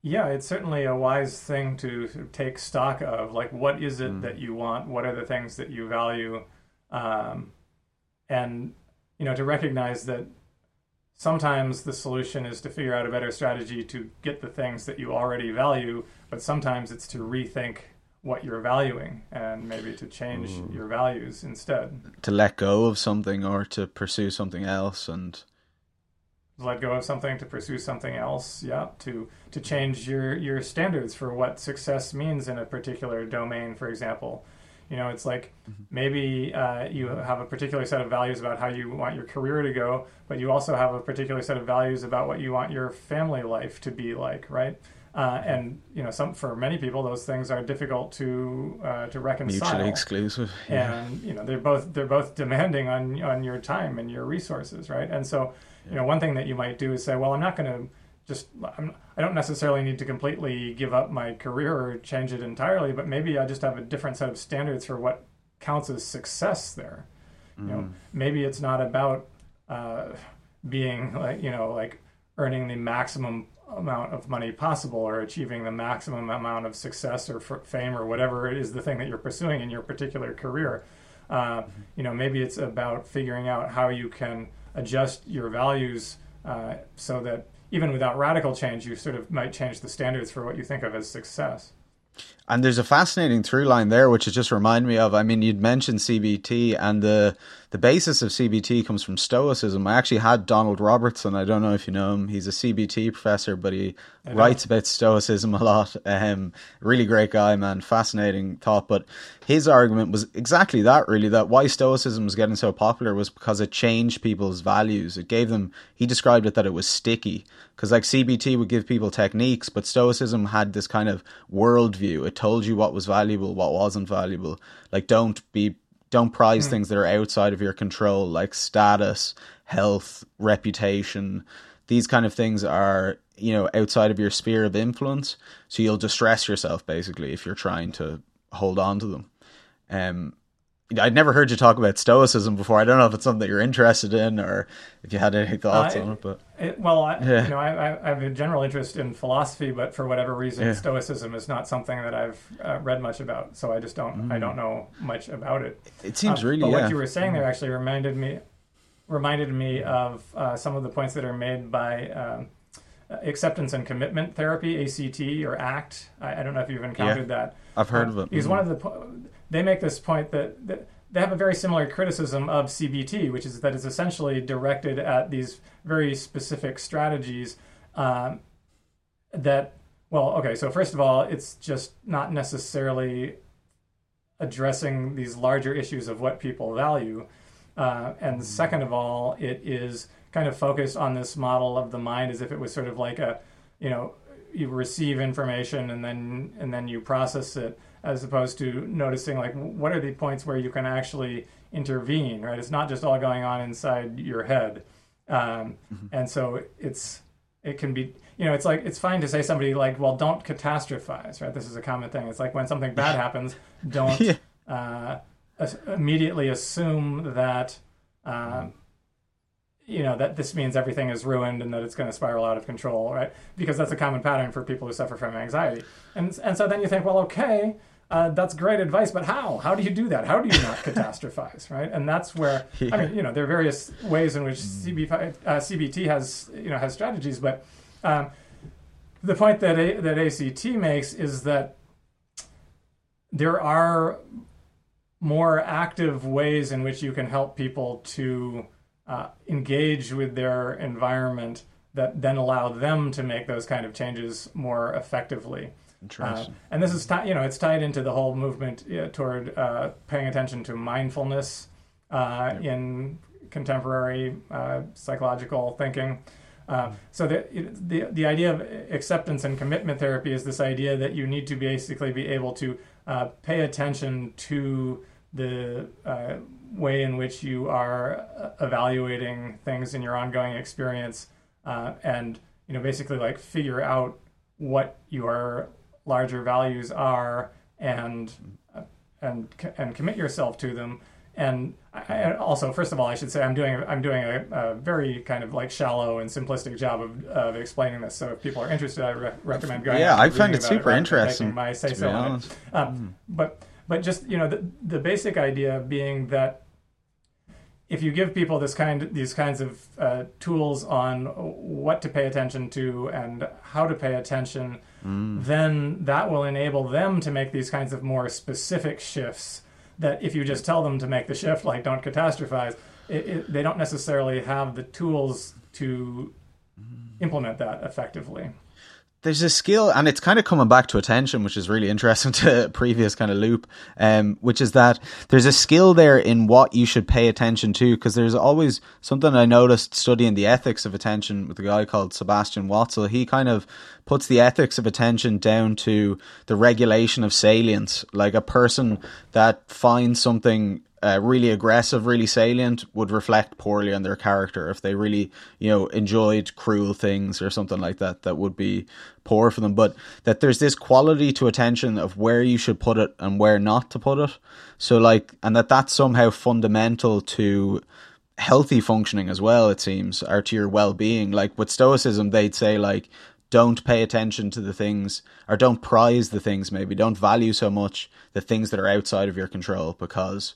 Yeah, it's certainly a wise thing to take stock of. Like, what is it mm. that you want? What are the things that you value? Um, and, you know, to recognize that sometimes the solution is to figure out a better strategy to get the things that you already value, but sometimes it's to rethink what you're valuing and maybe to change mm. your values instead. To let go of something or to pursue something else and let go of something to pursue something else yeah to to change your your standards for what success means in a particular domain for example you know it's like mm-hmm. maybe uh, you have a particular set of values about how you want your career to go but you also have a particular set of values about what you want your family life to be like right uh, and you know, some for many people, those things are difficult to uh, to reconcile. Mutually exclusive. Yeah. And you know, they're both they're both demanding on on your time and your resources, right? And so, you know, one thing that you might do is say, well, I'm not going to just I'm, I do not necessarily need to completely give up my career or change it entirely, but maybe I just have a different set of standards for what counts as success there. Mm. You know, mm. maybe it's not about uh, being like you know like earning the maximum amount of money possible or achieving the maximum amount of success or fame or whatever it is the thing that you're pursuing in your particular career. Uh, you know, maybe it's about figuring out how you can adjust your values uh, so that even without radical change, you sort of might change the standards for what you think of as success. And there's a fascinating through line there, which it just reminded me of. I mean, you'd mentioned CBT, and the the basis of CBT comes from Stoicism. I actually had Donald Robertson. I don't know if you know him. He's a CBT professor, but he writes about Stoicism a lot. Um, really great guy, man. Fascinating thought. But his argument was exactly that, really. That why Stoicism was getting so popular was because it changed people's values. It gave them. He described it that it was sticky because like CBT would give people techniques, but Stoicism had this kind of worldview. It told you what was valuable, what wasn't valuable. Like don't be don't prize mm. things that are outside of your control, like status, health, reputation. These kind of things are, you know, outside of your sphere of influence. So you'll distress yourself basically if you're trying to hold on to them. Um, I'd never heard you talk about stoicism before. I don't know if it's something that you're interested in or if you had any thoughts uh, on it. But it, well, I, yeah. you know, I, I, have a general interest in philosophy, but for whatever reason, yeah. stoicism is not something that I've uh, read much about. So I just don't. Mm. I don't know much about it. It seems uh, really. But yeah. what you were saying there actually reminded me reminded me of uh, some of the points that are made by. Um, acceptance and commitment therapy, ACT or ACT. I, I don't know if you've encountered that. I've heard of it. Because mm-hmm. one of the they make this point that, that they have a very similar criticism of CBT, which is that it's essentially directed at these very specific strategies um, that, well, okay, so first of all, it's just not necessarily addressing these larger issues of what people value. Uh, and second of all, it is kind of focused on this model of the mind as if it was sort of like a, you know, you receive information and then and then you process it as opposed to noticing like what are the points where you can actually intervene, right? It's not just all going on inside your head, um, Mm-hmm. and so it's it can be you know it's like it's fine to say somebody like well don't catastrophize right this is a common thing it's like when something bad happens don't Yeah. uh, as- immediately assume that um, you know that this means everything is ruined and that it's going to spiral out of control right because that's a common pattern for people who suffer from anxiety and and so then you think well okay uh, that's great advice, but how? How do you do that? How do you not catastrophize, right? And that's where I mean, you know, there are various ways in which CB, uh, CBT has you know has strategies, but um, the point that A, that ACT makes is that there are more active ways in which you can help people to uh, engage with their environment that then allow them to make those kind of changes more effectively. Uh, and this is ti- you know it's tied into the whole movement uh, toward uh, paying attention to mindfulness uh, in contemporary uh, psychological thinking. Uh, so the, the the idea of acceptance and commitment therapy is this idea that you need to basically be able to uh, pay attention to the uh, way in which you are evaluating things in your ongoing experience, uh, and you know basically like figure out what your larger values are and and and commit yourself to them. And I, also first of all i should say i'm doing i'm doing a, a very kind of like shallow and simplistic job of, of explaining this. So if people are interested i re- recommend going Yeah, I find it super than interesting, my say so it. Um, but but just you know the the basic idea being that if you give people this kind these kinds of uh, tools on what to pay attention to and how to pay attention, then that will enable them to make these kinds of more specific shifts. That if you just tell them to make the shift, like don't catastrophize, it, it, they don't necessarily have the tools to implement that effectively. There's a skill and it's kind of coming back to attention which is really interesting to previous kind of loop um, which is that there's a skill there in what you should pay attention to because there's always something i noticed studying the ethics of attention with a guy called sebastian Watzl. He kind of puts the ethics of attention down to the regulation of salience. Like a person that finds something uh, really aggressive, really salient would reflect poorly on their character. If they really, you know, enjoyed cruel things or something like that, that would be poor for them. But that there's this quality to attention of where you should put it and where not to put it. So like, and that that's somehow fundamental to healthy functioning as well. It seems, or to your well-being. Like with Stoicism, they'd say like, don't pay attention to the things or don't prize the things maybe don't value so much the things that are outside of your control because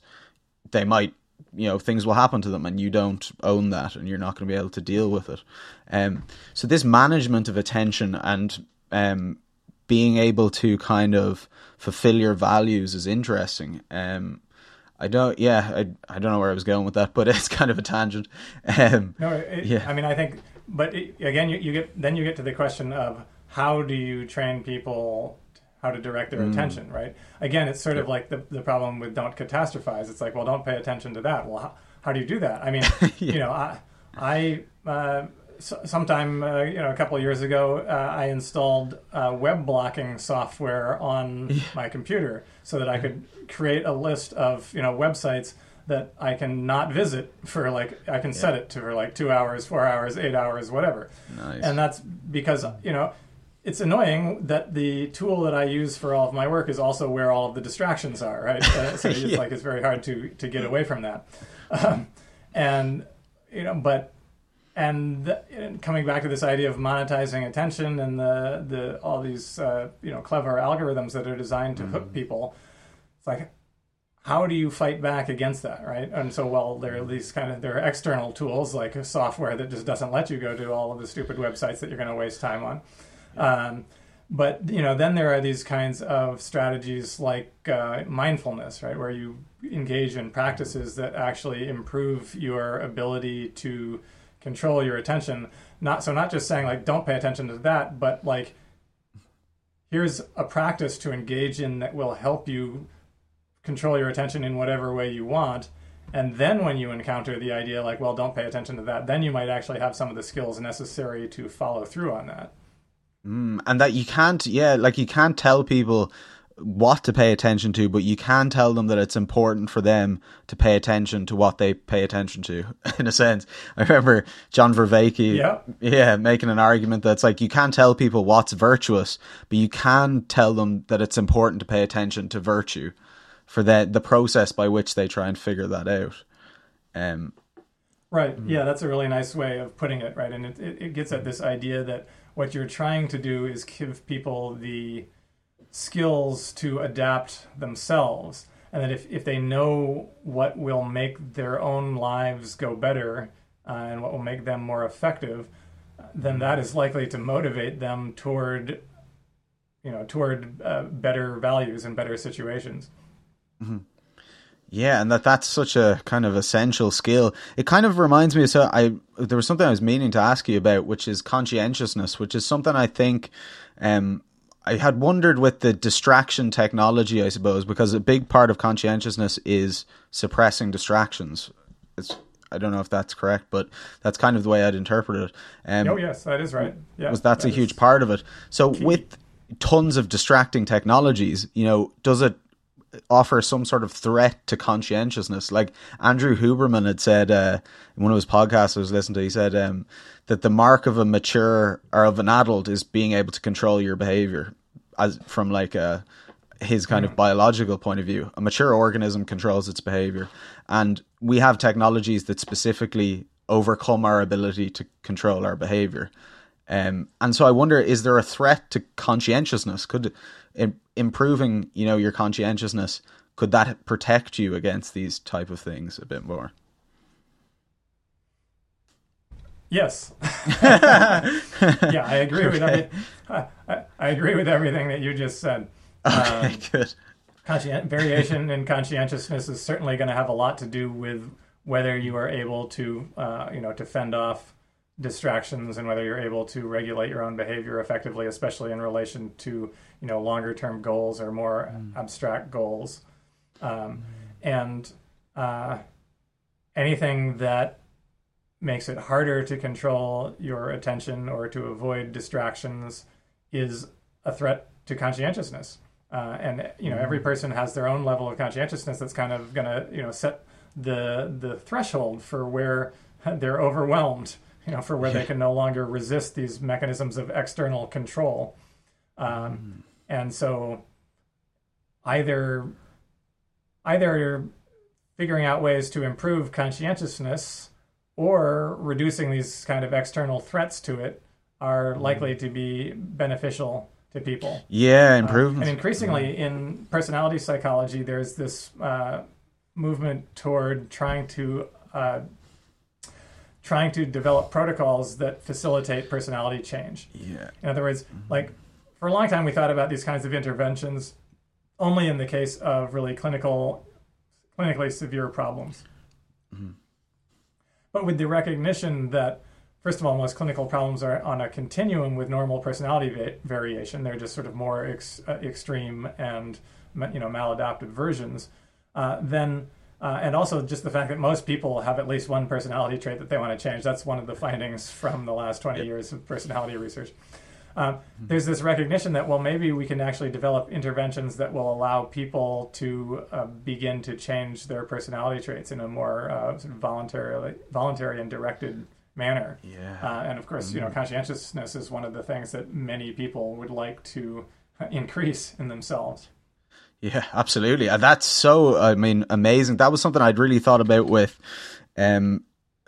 they might you know things will happen to them and you don't own that and you're not going to be able to deal with it. Um so this management of attention and um being able to kind of fulfill your values is interesting. Um I don't yeah I I don't know where I was going with that but it's kind of a tangent. Um No, it, Yeah. I mean, I think, but it, again, you, you get then you get to the question of how do you train people how to direct Mm. their attention, right? Again, it's sort of like the the problem with don't catastrophize. It's like, well, don't pay attention to that. Well, how, how do you do that? I mean, you know, I I. Uh, so- sometime uh, you know a couple of years ago uh, i installed uh, web blocking software on my computer so that i could create a list of you know websites that i can not visit for like i can set it to for like two hours four hours eight hours whatever Nice. and that's because you know it's annoying that the tool that i use for all of my work is also where all of the distractions are right uh, so it's Yeah. like it's very hard to to get away from that um, and you know but and, th- and coming back to this idea of monetizing attention and the the all these uh, you know clever algorithms that are designed to hook people, it's like how do you fight back against that, right? And so, well, there are these kind of there are external tools like software that just doesn't let you go to all of the stupid websites that you're going to waste time on. Um, but you know, then there are these kinds of strategies like uh, mindfulness, right, where you engage in practices that actually improve your ability to control your attention. Not so, not just saying like don't pay attention to that, but like here's a practice to engage in that will help you control your attention in whatever way you want. And then when you encounter the idea like, well, don't pay attention to that, then you might actually have some of the skills necessary to follow through on that. Mm, and that you can't yeah like you can't tell people what to pay attention to, but you can tell them that it's important for them to pay attention to what they pay attention to. In a sense, I remember John Vervaeke, Yeah. yeah, making an argument that's like you can't tell people what's virtuous, but you can tell them that it's important to pay attention to virtue for the the process by which they try and figure that out. Um, Right. Yeah, that's a really nice way of putting it, right? And it, it, it gets at this idea that what you're trying to do is give people the skills to adapt themselves. And that if, if they know what will make their own lives go better uh, and what will make them more effective, then that is likely to motivate them toward, you know, toward uh, better values and better situations. Yeah, and that that's such a kind of essential skill. It kind of reminds me of so I there was something I was meaning to ask you about, which is conscientiousness, which is something I think um I had wondered with the distraction technology, I suppose, because a big part of conscientiousness is suppressing distractions. It's I don't know if that's correct, but that's kind of the way I'd interpret it. Um, Oh, yes, that is right. Yeah, was that's a huge part of it. So with tons of distracting technologies, you know, does it offer some sort of threat to conscientiousness? Like Andrew Huberman had said uh, in one of his podcasts I was listening to, he said um, that the mark of a mature or of an adult is being able to control your behavior as from like a his kind of biological point of view. A mature organism controls its behavior, and we have technologies that specifically overcome our ability to control our behavior. Um, and so I wonder, is there a threat to conscientiousness? Could improving, you know, your conscientiousness could that protect you against these type of things a bit more? Yes. yeah, I agree with every, I, I- I agree with everything that you just said. Okay, Um, good. conscien- variation in conscientiousness is certainly going to have a lot to do with whether you are able to, uh, you know, to fend off distractions and whether you're able to regulate your own behavior effectively, especially in relation to, you know, longer term goals or more abstract goals. Um, and uh, anything that makes it harder to control your attention or to avoid distractions is a threat to conscientiousness. Uh, and you know, every person has their own level of conscientiousness that's kind of going to you know set the the threshold for where they're overwhelmed. You know, for where they can no longer resist these mechanisms of external control. Um, And so, either either figuring out ways to improve conscientiousness or reducing these kind of external threats to it are likely to be beneficial to people. Yeah, improvements. And improvement. increasingly in personality psychology, there's this uh, movement toward trying to uh, trying to develop protocols that facilitate personality change. yeah. In other words, like for a long time, we thought about these kinds of interventions only in the case of really clinical, clinically severe problems. But with the recognition that, first of all, most clinical problems are on a continuum with normal personality va- variation. They're just sort of more ex- uh, extreme and you know maladaptive versions. Uh, then uh, and also just the fact that most people have at least one personality trait that they want to change. That's one of the findings from the last 20 years of personality research. Um, there's this recognition that, well, maybe we can actually develop interventions that will allow people to uh, begin to change their personality traits in a more uh, sort of voluntary, voluntary and directed manner. Yeah. Uh, and of course, you know, conscientiousness is one of the things that many people would like to increase in themselves. Yeah, absolutely. And that's so, I mean, amazing. That was something I'd really thought about with, um,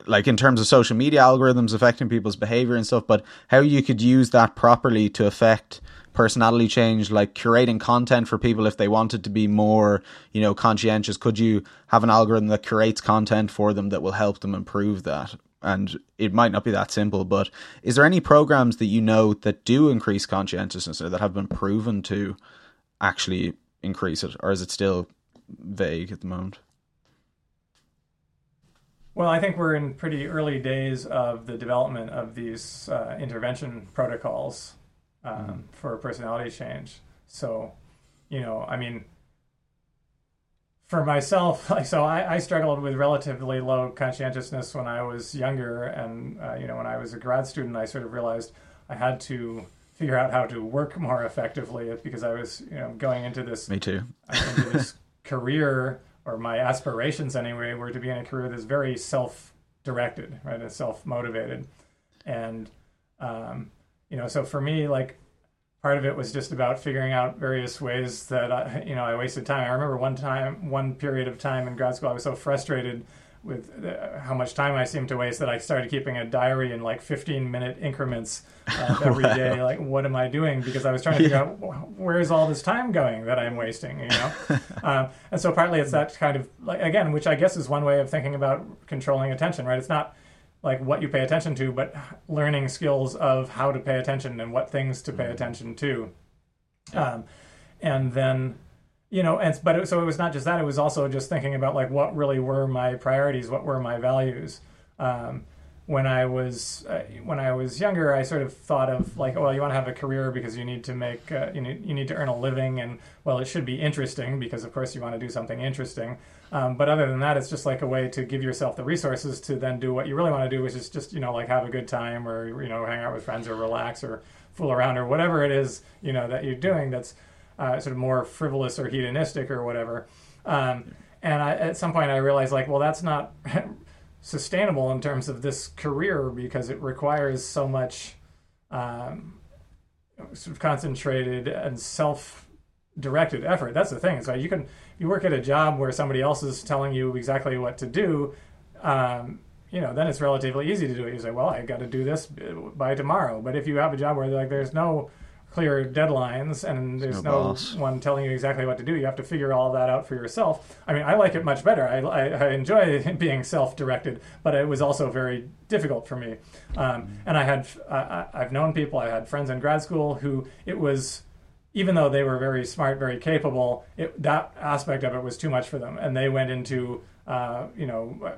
like in terms of social media algorithms affecting people's behavior and stuff, but how you could use that properly to affect personality change, like curating content for people if they wanted to be more, you know, conscientious. Could you have an algorithm that curates content for them that will help them improve that? And it might not be that simple, but is there any programs that you know that do increase conscientiousness or that have been proven to actually increase it, or is it still vague at the moment? Well, I think we're in pretty early days of the development of these uh, intervention protocols um, for personality change. So, you know, I mean, for myself, like, so I, I struggled with relatively low conscientiousness when I was younger, and uh, you know, when I was a grad student, I sort of realized I had to figure out how to work more effectively because I was you know going into this Me too. into this career or my aspirations anyway were to be in a career that's very self-directed, right? It's self-motivated, and um, you know, so for me, like part of it was just about figuring out various ways that I, you know I wasted time. I remember one time, one period of time in grad school, I was so frustrated with uh, how much time I seemed to waste that I started keeping a diary in like 15 minute increments uh, every Wow. day. Like, what am I doing? Because I was trying to figure out where's all this time going that I'm wasting, you know? um, and so partly it's that kind of like again, which I guess is one way of thinking about controlling attention, right? It's not like what you pay attention to, but learning skills of how to pay attention and what things to pay attention to. Um, and then, you know, and but it, so it was not just that; it was also just thinking about like what really were my priorities, what were my values. Um, when I was uh, when I was younger, I sort of thought of like, well, you want to have a career because you need to make uh, you need you need to earn a living, and well, it should be interesting because of course you want to do something interesting. Um, but other than that, it's just like a way to give yourself the resources to then do what you really want to do, which is just you know like have a good time or you know hang out with friends or relax or fool around or whatever it is you know that you're doing that's uh, sort of more frivolous or hedonistic or whatever. Um, and I, at some point, I realized like, well, that's not sustainable in terms of this career because it requires so much um, sort of concentrated and self-directed effort. That's the thing. So you can you work at a job where somebody else is telling you exactly what to do. Um, you know, then it's relatively easy to do it. You say, "Well, I got to do this by tomorrow." But if you have a job where like there's no clear deadlines and there's no no, one telling you exactly what to do, you have to figure all that out for yourself. I mean, I like it much better. I, I, I enjoy being self-directed, but it was also very difficult for me. Um, and I had I- I've known people. I had friends in grad school who it was even though they were very smart, very capable, it, that aspect of it was too much for them, and they went into uh, you know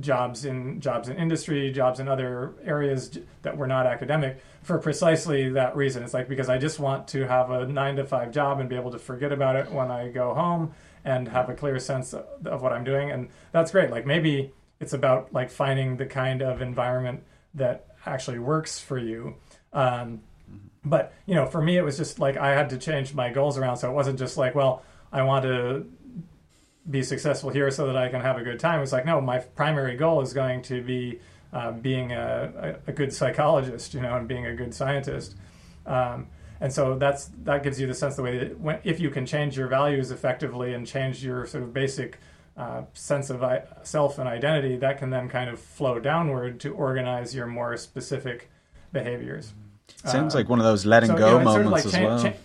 jobs in jobs in industry, jobs in other areas that were not academic for precisely that reason. It's like because I just want to have a nine to five job and be able to forget about it when I go home and have a clear sense of, what I'm doing, and that's great. Like maybe it's about like finding the kind of environment that actually works for you. Um, but you know for me it was just like i had to change my goals around so it wasn't just like well i want to be successful here so that i can have a good time. It's like no my primary goal is going to be uh, being a, a, good psychologist you know and being a good scientist. Um, and so that's that gives you the sense the way that when, if you can change your values effectively and change your sort of basic uh, sense of I- self and identity that can then kind of flow downward to organize your more specific behaviors. Sounds Uh, like one of those letting so, go you know, it's sort of moments like as cha- well. cha-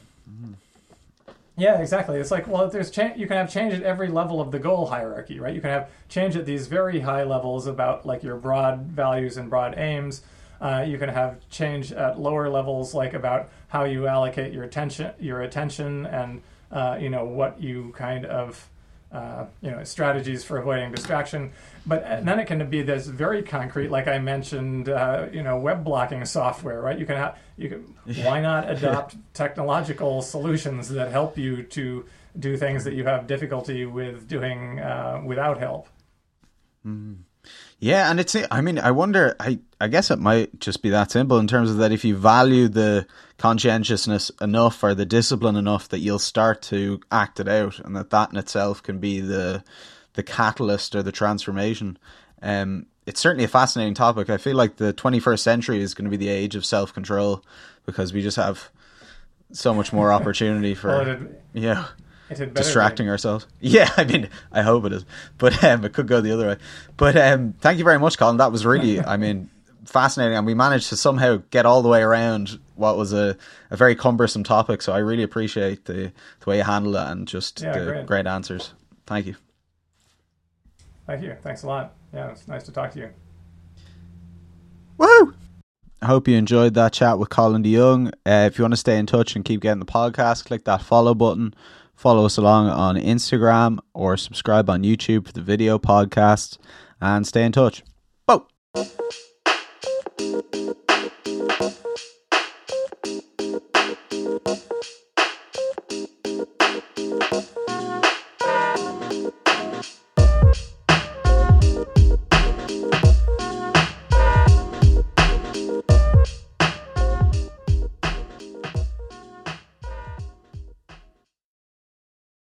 yeah, exactly. It's like well, there's change, you can have change at every level of the goal hierarchy, right? You can have change at these very high levels about like your broad values and broad aims. Uh, you can have change at lower levels, like about how you allocate your attention, your attention, and uh, you know what you kind of uh, you know strategies for avoiding distraction. But uh, then it can be this very concrete, like I mentioned, uh, you know, web blocking software, right? You can have you can why not adopt technological solutions that help you to do things that you have difficulty with doing uh, without help. Yeah, and it's I mean, I wonder I I guess it might just be that simple in terms of that if you value the conscientiousness enough or the discipline enough that you'll start to act it out and that that in itself can be the the catalyst or the transformation. Um it's certainly a fascinating topic. I feel like the 21st century is going to be the age of self-control because we just have so much more opportunity for Well, yeah distracting ourselves. Yeah, I mean, I hope it is, but um, it could go the other way. But um, thank you very much, Colin. That was really, I mean, fascinating, and we managed to somehow get all the way around what was a, a very cumbersome topic. So I really appreciate the the way you handled it and just Yeah, the great. great answers. Thank you. Thank you. Thanks a lot. Yeah, it's nice to talk to you. Woo! I hope you enjoyed that chat with Colin DeYoung. Uh, if you want to stay in touch and keep getting the podcast, click that follow button. Follow us along on Instagram or subscribe on YouTube for the video podcast and stay in touch. Boom!